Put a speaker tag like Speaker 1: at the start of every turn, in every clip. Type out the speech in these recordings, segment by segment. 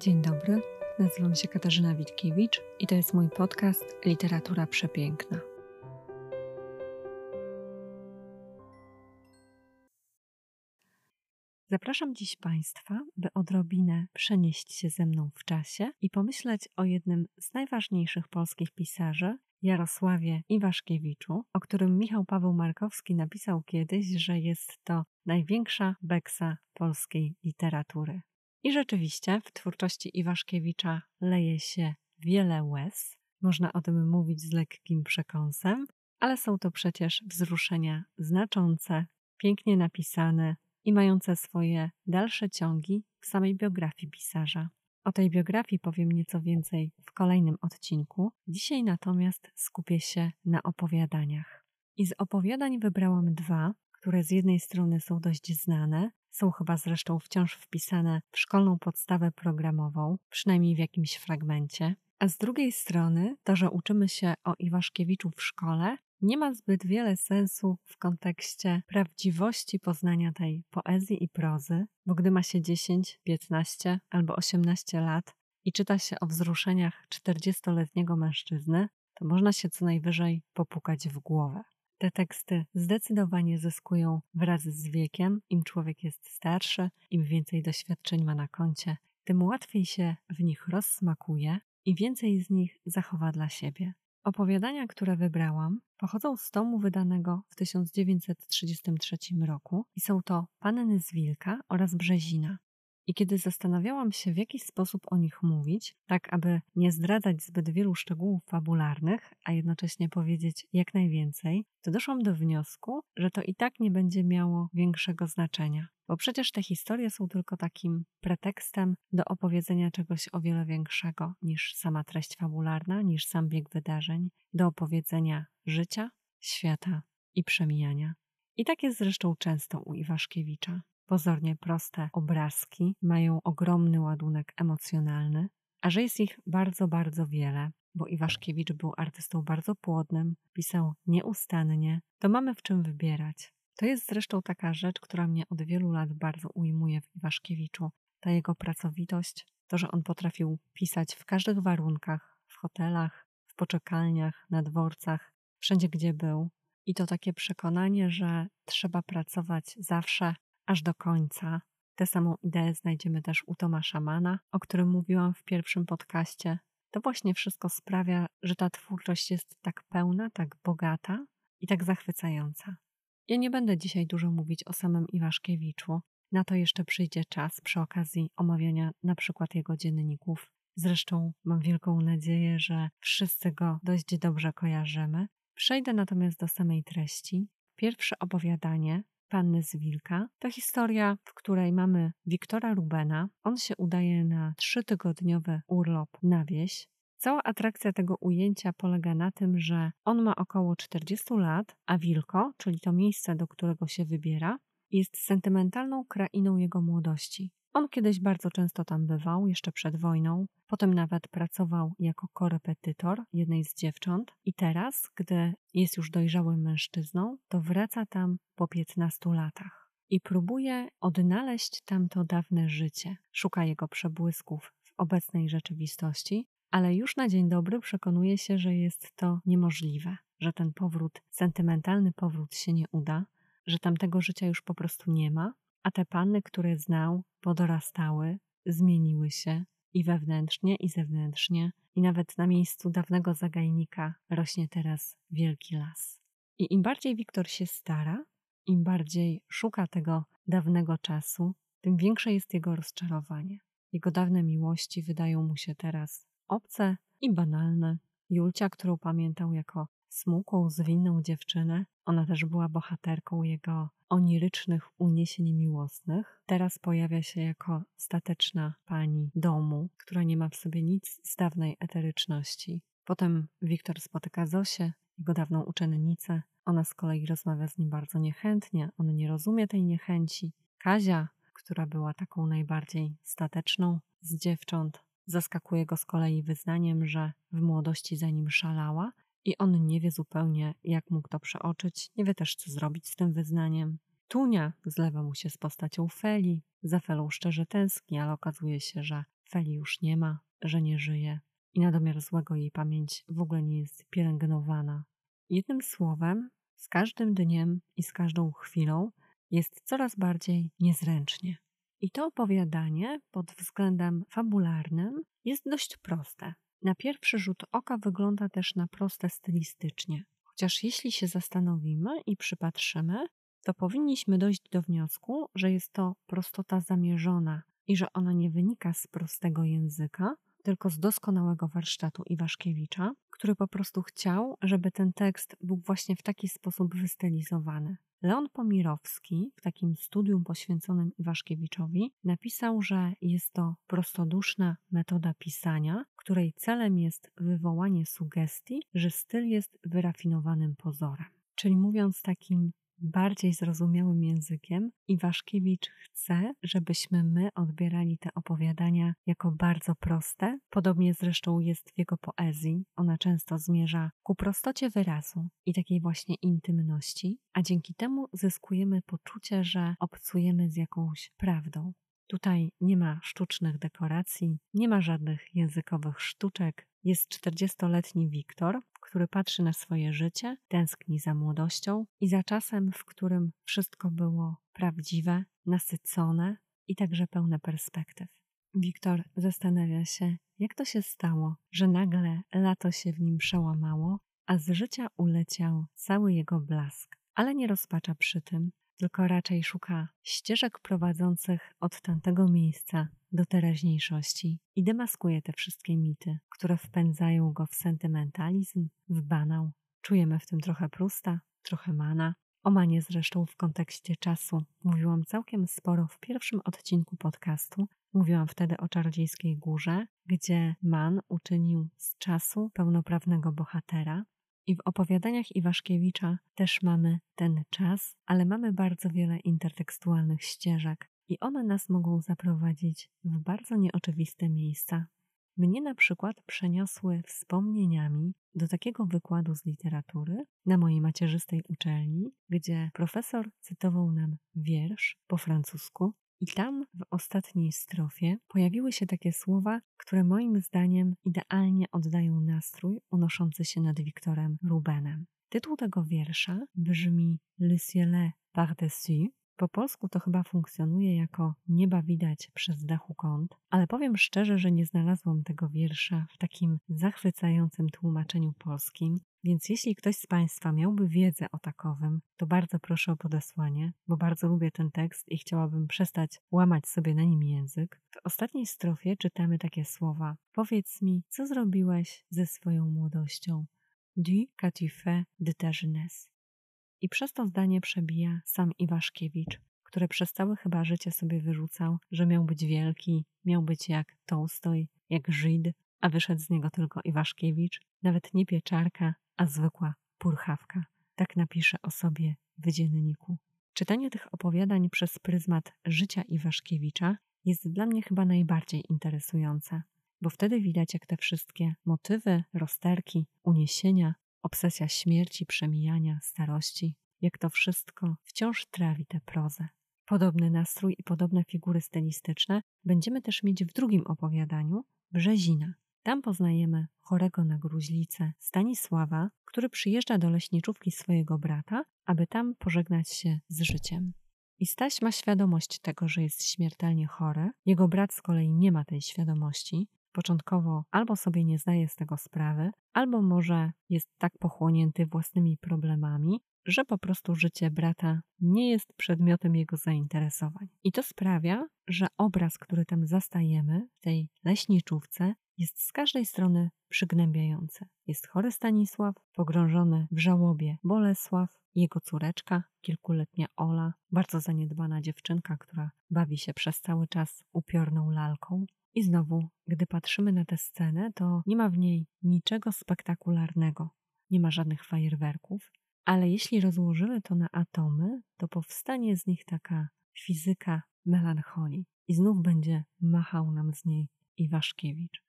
Speaker 1: Dzień dobry, nazywam się Katarzyna Witkiewicz i to jest mój podcast Literatura Przepiękna. Zapraszam dziś Państwa, by odrobinę przenieść się ze mną w czasie i pomyśleć o jednym z najważniejszych polskich pisarzy, Jarosławie Iwaszkiewiczu, o którym Michał Paweł Markowski napisał kiedyś, że jest to największa beksa polskiej literatury. I rzeczywiście w twórczości Iwaszkiewicza leje się wiele łez. Można o tym mówić z lekkim przekąsem, ale są to przecież wzruszenia znaczące, pięknie napisane i mające swoje dalsze ciągi w samej biografii pisarza. O tej biografii powiem nieco więcej w kolejnym odcinku. Dzisiaj natomiast skupię się na opowiadaniach. I z opowiadań wybrałam dwa, które z jednej strony są dość znane, są chyba zresztą wciąż wpisane w szkolną podstawę programową, przynajmniej w jakimś fragmencie. A z drugiej strony, to, że uczymy się o Iwaszkiewiczu w szkole, nie ma zbyt wiele sensu w kontekście prawdziwości poznania tej poezji i prozy, bo gdy ma się 10, 15 albo 18 lat i czyta się o wzruszeniach 40-letniego mężczyzny, to można się co najwyżej popukać w głowę. Te teksty zdecydowanie zyskują wraz z wiekiem. Im człowiek jest starszy, im więcej doświadczeń ma na koncie, tym łatwiej się w nich rozsmakuje i więcej z nich zachowa dla siebie. Opowiadania, które wybrałam, pochodzą z tomu wydanego w 1933 roku i są to Panny z Wilka oraz Brzezina. I kiedy zastanawiałam się, w jaki sposób o nich mówić, tak aby nie zdradzać zbyt wielu szczegółów fabularnych, a jednocześnie powiedzieć jak najwięcej, to doszłam do wniosku, że to i tak nie będzie miało większego znaczenia. Bo przecież te historie są tylko takim pretekstem do opowiedzenia czegoś o wiele większego niż sama treść fabularna, niż sam bieg wydarzeń, do opowiedzenia życia, świata i przemijania. I tak jest zresztą często u Iwaszkiewicza. Pozornie proste obrazki mają ogromny ładunek emocjonalny, a że jest ich bardzo, bardzo wiele, bo Iwaszkiewicz był artystą bardzo płodnym, pisał nieustannie, to mamy w czym wybierać. To jest zresztą taka rzecz, która mnie od wielu lat bardzo ujmuje w Iwaszkiewiczu. Ta jego pracowitość, to, że on potrafił pisać w każdych warunkach, w hotelach, w poczekalniach, na dworcach, wszędzie gdzie był. I to takie przekonanie, że trzeba pracować zawsze aż do końca. Tę samą ideę znajdziemy też u Tomasza Mana, o którym mówiłam w pierwszym podcaście. To właśnie wszystko sprawia, że ta twórczość jest tak pełna, tak bogata i tak zachwycająca. Ja nie będę dzisiaj dużo mówić o samym Iwaszkiewiczu. Na to jeszcze przyjdzie czas przy okazji omawiania na przykład jego dzienników. Zresztą mam wielką nadzieję, że wszyscy go dość dobrze kojarzymy. Przejdę natomiast do samej treści. Pierwsze opowiadanie Panny z Wilka. To historia, w której mamy Wiktora Rubena. On się udaje na trzytygodniowy urlop na wieś. Cała atrakcja tego ujęcia polega na tym, że on ma około 40 lat, a Wilko, czyli to miejsce, do którego się wybiera, jest sentymentalną krainą jego młodości. On kiedyś bardzo często tam bywał, jeszcze przed wojną, potem nawet pracował jako korepetytor jednej z dziewcząt. I teraz, gdy jest już dojrzałym mężczyzną, to wraca tam po 15 latach i próbuje odnaleźć tamto dawne życie. Szuka jego przebłysków w obecnej rzeczywistości, ale już na dzień dobry przekonuje się, że jest to niemożliwe, że ten powrót, sentymentalny powrót się nie uda, że tamtego życia już po prostu nie ma, a te panny, które znał, podorastały, zmieniły się i wewnętrznie, i zewnętrznie, i nawet na miejscu dawnego zagajnika rośnie teraz wielki las. I im bardziej Wiktor się stara, im bardziej szuka tego dawnego czasu, tym większe jest jego rozczarowanie. Jego dawne miłości wydają mu się teraz obce i banalne. Julcia, którą pamiętał jako smukłą, zwinną dziewczynę, ona też była bohaterką jego onirycznych uniesień miłosnych. Teraz pojawia się jako stateczna pani domu, która nie ma w sobie nic z dawnej eteryczności. Potem Wiktor spotyka Zosię, jego dawną uczennicę. Ona z kolei rozmawia z nim bardzo niechętnie, on nie rozumie tej niechęci. Kazia, która była taką najbardziej stateczną z dziewcząt, zaskakuje go z kolei wyznaniem, że w młodości za nim szalała i on nie wie zupełnie, jak mógł to przeoczyć, nie wie też, co zrobić z tym wyznaniem. Tunia zlewa mu się z postacią Feli, za Felą szczerze tęskni, ale okazuje się, że Feli już nie ma, że nie żyje i na domiar złego jej pamięć w ogóle nie jest pielęgnowana. Jednym słowem, z każdym dniem i z każdą chwilą jest coraz bardziej niezręcznie. I to opowiadanie pod względem fabularnym jest dość proste. Na pierwszy rzut oka wygląda też na proste stylistycznie. Chociaż jeśli się zastanowimy i przypatrzymy, to powinniśmy dojść do wniosku, że jest to prostota zamierzona i że ona nie wynika z prostego języka, tylko z doskonałego warsztatu Iwaszkiewicza, który po prostu chciał, żeby ten tekst był właśnie w taki sposób wystylizowany. Leon Pomirowski w takim studium poświęconym Iwaszkiewiczowi napisał, że jest to prostoduszna metoda pisania, której celem jest wywołanie sugestii, że styl jest wyrafinowanym pozorem. Czyli mówiąc takim bardziej zrozumiałym językiem Iwaszkiewicz chce, żebyśmy my odbierali te opowiadania jako bardzo proste. Podobnie zresztą jest w jego poezji. Ona często zmierza ku prostocie wyrazu i takiej właśnie intymności, a dzięki temu zyskujemy poczucie, że obcujemy z jakąś prawdą. Tutaj nie ma sztucznych dekoracji, nie ma żadnych językowych sztuczek. Jest 40-letni Wiktor, który patrzy na swoje życie, tęskni za młodością i za czasem, w którym wszystko było prawdziwe, nasycone i także pełne perspektyw. Wiktor zastanawia się, jak to się stało, że nagle lato się w nim przełamało, a z życia uleciał cały jego blask, ale nie rozpacza przy tym, tylko raczej szuka ścieżek prowadzących od tamtego miejsca do teraźniejszości i demaskuje te wszystkie mity, które wpędzają go w sentymentalizm, w banał. Czujemy w tym trochę Prusta, trochę Mana. O Manie zresztą w kontekście czasu mówiłam całkiem sporo w pierwszym odcinku podcastu. Mówiłam wtedy o Czarodziejskiej Górze, gdzie Man uczynił z czasu pełnoprawnego bohatera, i w opowiadaniach Iwaszkiewicza też mamy ten czas, ale mamy bardzo wiele intertekstualnych ścieżek i one nas mogą zaprowadzić w bardzo nieoczywiste miejsca. Mnie na przykład przeniosły wspomnieniami do takiego wykładu z literatury na mojej macierzystej uczelni, gdzie profesor cytował nam wiersz po francusku i tam w ostatniej strofie pojawiły się takie słowa, które moim zdaniem idealnie oddają nastrój unoszący się nad Wiktorem Rubenem. Tytuł tego wiersza brzmi Le ciel par-dessus, po polsku to chyba funkcjonuje jako nieba widać przez dachu kąt, ale powiem szczerze, że nie znalazłam tego wiersza w takim zachwycającym tłumaczeniu polskim, więc jeśli ktoś z Państwa miałby wiedzę o takowym, to bardzo proszę o podesłanie, bo bardzo lubię ten tekst i chciałabym przestać łamać sobie na nim język. W ostatniej strofie czytamy takie słowa: Powiedz mi, co zrobiłeś ze swoją młodością? Du fait de ta jeunesse? I przez to zdanie przebija sam Iwaszkiewicz, który przez całe chyba życie sobie wyrzucał, że miał być wielki, miał być jak Tolstoj, jak Żyd, a wyszedł z niego tylko Iwaszkiewicz, nawet nie pieczarka, a zwykła purchawka. Tak napisze o sobie w dzienniku. Czytanie tych opowiadań przez pryzmat życia Iwaszkiewicza jest dla mnie chyba najbardziej interesujące, bo wtedy widać, jak te wszystkie motywy, rozterki, uniesienia, obsesja śmierci, przemijania, starości, jak to wszystko wciąż trawi tę prozę. Podobny nastrój i podobne figury stylistyczne będziemy też mieć w drugim opowiadaniu Brzezina. Tam poznajemy chorego na gruźlicę Stanisława, który przyjeżdża do leśniczówki swojego brata, aby tam pożegnać się z życiem. I Staś ma świadomość tego, że jest śmiertelnie chory. Jego brat z kolei nie ma tej świadomości początkowo albo sobie nie zdaje z tego sprawy, albo może jest tak pochłonięty własnymi problemami, że po prostu życie brata nie jest przedmiotem jego zainteresowań. I to sprawia, że obraz, który tam zastajemy w tej leśniczówce, jest z każdej strony przygnębiający. Jest chory Stanisław, pogrążony w żałobie Bolesław, jego córeczka, kilkuletnia Ola, bardzo zaniedbana dziewczynka, która bawi się przez cały czas upiorną lalką, i znowu, gdy patrzymy na tę scenę, to nie ma w niej niczego spektakularnego, nie ma żadnych fajerwerków, ale jeśli rozłożymy to na atomy, to powstanie z nich taka fizyka melancholii i znów będzie machał nam z niej Iwaszkiewicz.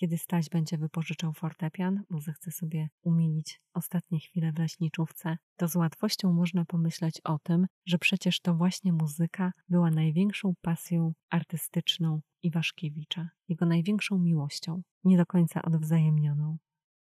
Speaker 1: Kiedy Staś będzie wypożyczał fortepian, bo zechce sobie umilić ostatnie chwile w leśniczówce, to z łatwością można pomyśleć o tym, że przecież to właśnie muzyka była największą pasją artystyczną Iwaszkiewicza, jego największą miłością, nie do końca odwzajemnioną.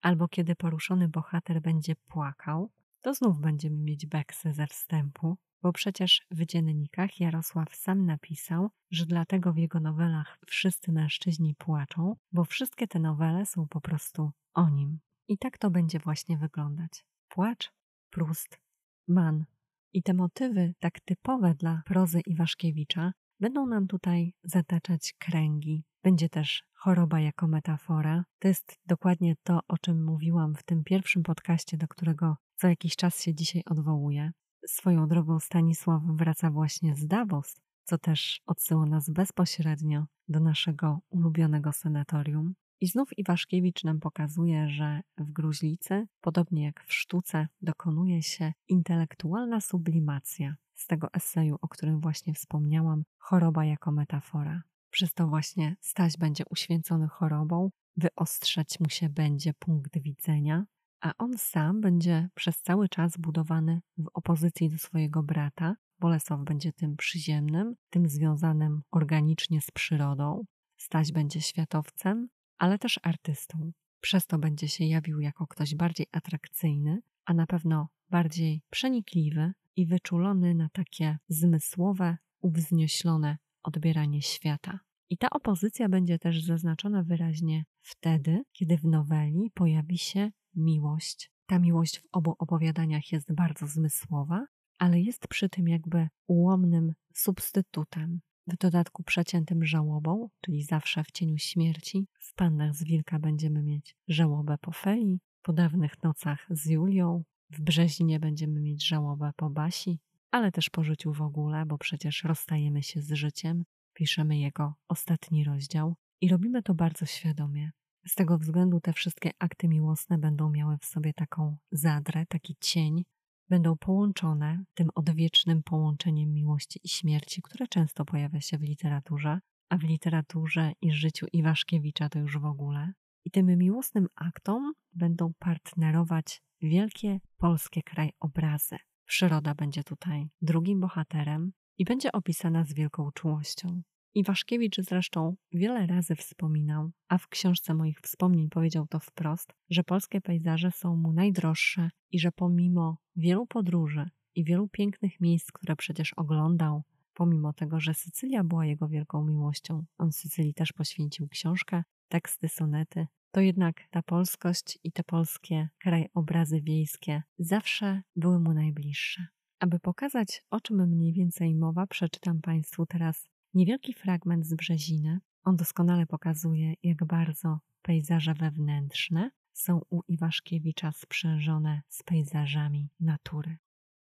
Speaker 1: Albo kiedy poruszony bohater będzie płakał, to znów będziemy mieć beksę ze wstępu, bo przecież w dziennikach Jarosław sam napisał, że dlatego w jego nowelach wszyscy mężczyźni płaczą, bo wszystkie te nowele są po prostu o nim. I tak to będzie właśnie wyglądać. Płacz, Prust, Man. I te motywy, tak typowe dla prozy Iwaszkiewicza, będą nam tutaj zataczać kręgi. Będzie też choroba jako metafora. To jest dokładnie to, o czym mówiłam w tym pierwszym podcaście, do którego co jakiś czas się dzisiaj odwołuję. Swoją drogą Stanisław wraca właśnie z Davos, co też odsyła nas bezpośrednio do naszego ulubionego sanatorium. I znów Iwaszkiewicz nam pokazuje, że w gruźlicy, podobnie jak w sztuce, dokonuje się intelektualna sublimacja z tego eseju, o którym właśnie wspomniałam, choroba jako metafora. Przez to właśnie Staś będzie uświęcony chorobą, wyostrzać mu się będzie punkt widzenia, a on sam będzie przez cały czas budowany w opozycji do swojego brata. Bolesław będzie tym przyziemnym, tym związanym organicznie z przyrodą. Staś będzie światowcem, ale też artystą. Przez to będzie się jawił jako ktoś bardziej atrakcyjny, a na pewno bardziej przenikliwy i wyczulony na takie zmysłowe, uwznioślone odbieranie świata. I ta opozycja będzie też zaznaczona wyraźnie wtedy, kiedy w noweli pojawi się miłość. Ta miłość w obu opowiadaniach jest bardzo zmysłowa, ale jest przy tym jakby ułomnym substytutem. W dodatku przeciętym żałobą, czyli zawsze w cieniu śmierci. W Pannach z Wilka będziemy mieć żałobę po Feli, po dawnych nocach z Julią, w Brzezinie będziemy mieć żałobę po Basi, ale też po życiu w ogóle, bo przecież rozstajemy się z życiem, piszemy jego ostatni rozdział i robimy to bardzo świadomie. Z tego względu te wszystkie akty miłosne będą miały w sobie taką zadrę, taki cień, będą połączone tym odwiecznym połączeniem miłości i śmierci, które często pojawia się w literaturze, a w literaturze i życiu Iwaszkiewicza to już w ogóle. I tym miłosnym aktom będą partnerować wielkie polskie krajobrazy. Przyroda będzie tutaj drugim bohaterem i będzie opisana z wielką czułością. Iwaszkiewicz zresztą wiele razy wspominał, a w książce moich wspomnień powiedział to wprost, że polskie pejzaże są mu najdroższe i że pomimo wielu podróży i wielu pięknych miejsc, które przecież oglądał, pomimo tego, że Sycylia była jego wielką miłością, on Sycylii też poświęcił książkę, teksty, sonety, to jednak ta polskość i te polskie krajobrazy wiejskie zawsze były mu najbliższe. Aby pokazać, o czym mniej więcej mowa, przeczytam Państwu teraz niewielki fragment z Brzeziny. On doskonale pokazuje, jak bardzo pejzaże wewnętrzne są u Iwaszkiewicza sprzężone z pejzażami natury.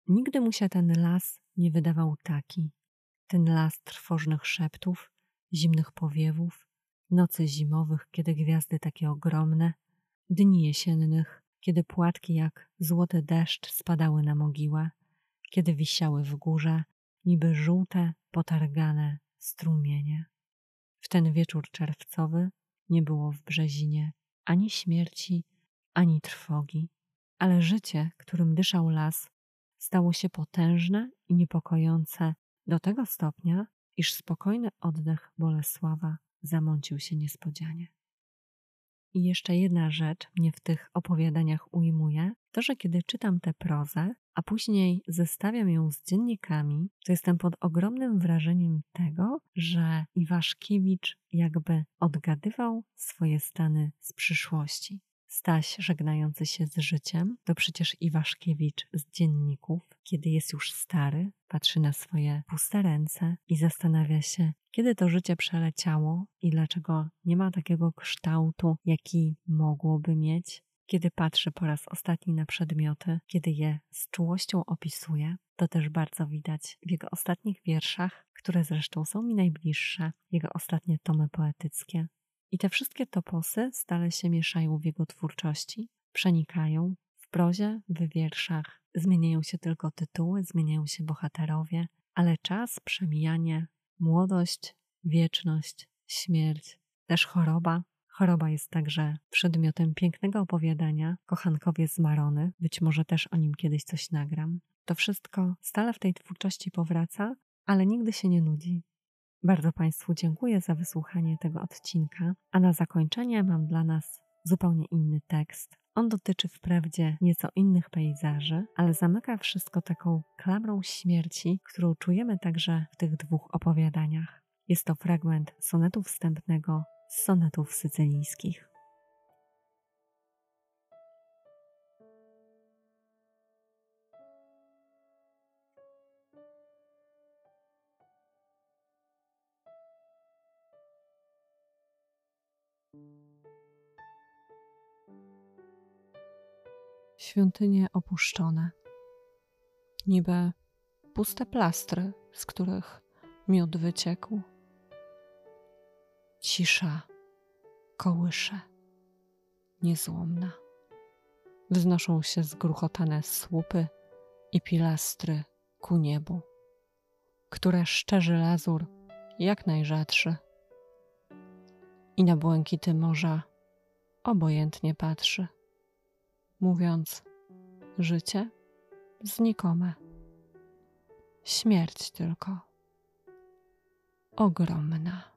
Speaker 1: Nigdy mu się ten las nie wydawał taki, ten las trwożnych szeptów, zimnych powiewów, nocy zimowych, kiedy gwiazdy takie ogromne, dni jesiennych, kiedy płatki jak złoty deszcz spadały na mogiłę, kiedy wisiały w górze, niby żółte, potargane strumienie. W ten wieczór czerwcowy nie było w Brzezinie ani śmierci, ani trwogi, ale życie, którym dyszał las, stało się potężne i niepokojące do tego stopnia, iż spokojny oddech Bolesława zamącił się niespodzianie. I jeszcze jedna rzecz mnie w tych opowiadaniach ujmuje, to że kiedy czytam tę prozę, a później zestawiam ją z dziennikami, to jestem pod ogromnym wrażeniem tego, że Iwaszkiewicz jakby odgadywał swoje stany z przyszłości. Staś żegnający się z życiem, to przecież Iwaszkiewicz z dzienników, kiedy jest już stary, patrzy na swoje puste ręce i zastanawia się, kiedy to życie przeleciało i dlaczego nie ma takiego kształtu, jaki mogłoby mieć. Kiedy patrzy po raz ostatni na przedmioty, kiedy je z czułością opisuje, to też bardzo widać w jego ostatnich wierszach, które zresztą są mi najbliższe, jego ostatnie tomy poetyckie. I te wszystkie toposy stale się mieszają w jego twórczości, przenikają w prozie, w wierszach. Zmieniają się tylko tytuły, zmieniają się bohaterowie, ale czas, przemijanie, młodość, wieczność, śmierć, też choroba, Choroba jest także przedmiotem pięknego opowiadania Kochankowie z Marony. Być może też o nim kiedyś coś nagram. To wszystko stale w tej twórczości powraca, ale nigdy się nie nudzi. Bardzo Państwu dziękuję za wysłuchanie tego odcinka, a na zakończenie mam dla nas zupełnie inny tekst. On dotyczy wprawdzie nieco innych pejzaży, ale zamyka wszystko taką klamrą śmierci, którą czujemy także w tych dwóch opowiadaniach. Jest to fragment sonetu wstępnego z sonetów sycylijskich. Świątynie opuszczone, niby puste plastry, z których miód wyciekł. Cisza kołysze, niezłomna. Wznoszą się zgruchotane słupy i pilastry ku niebu, które szczerzy lazur jak najrzadszy i na błękity morza obojętnie patrzy, mówiąc życie znikome, śmierć tylko ogromna.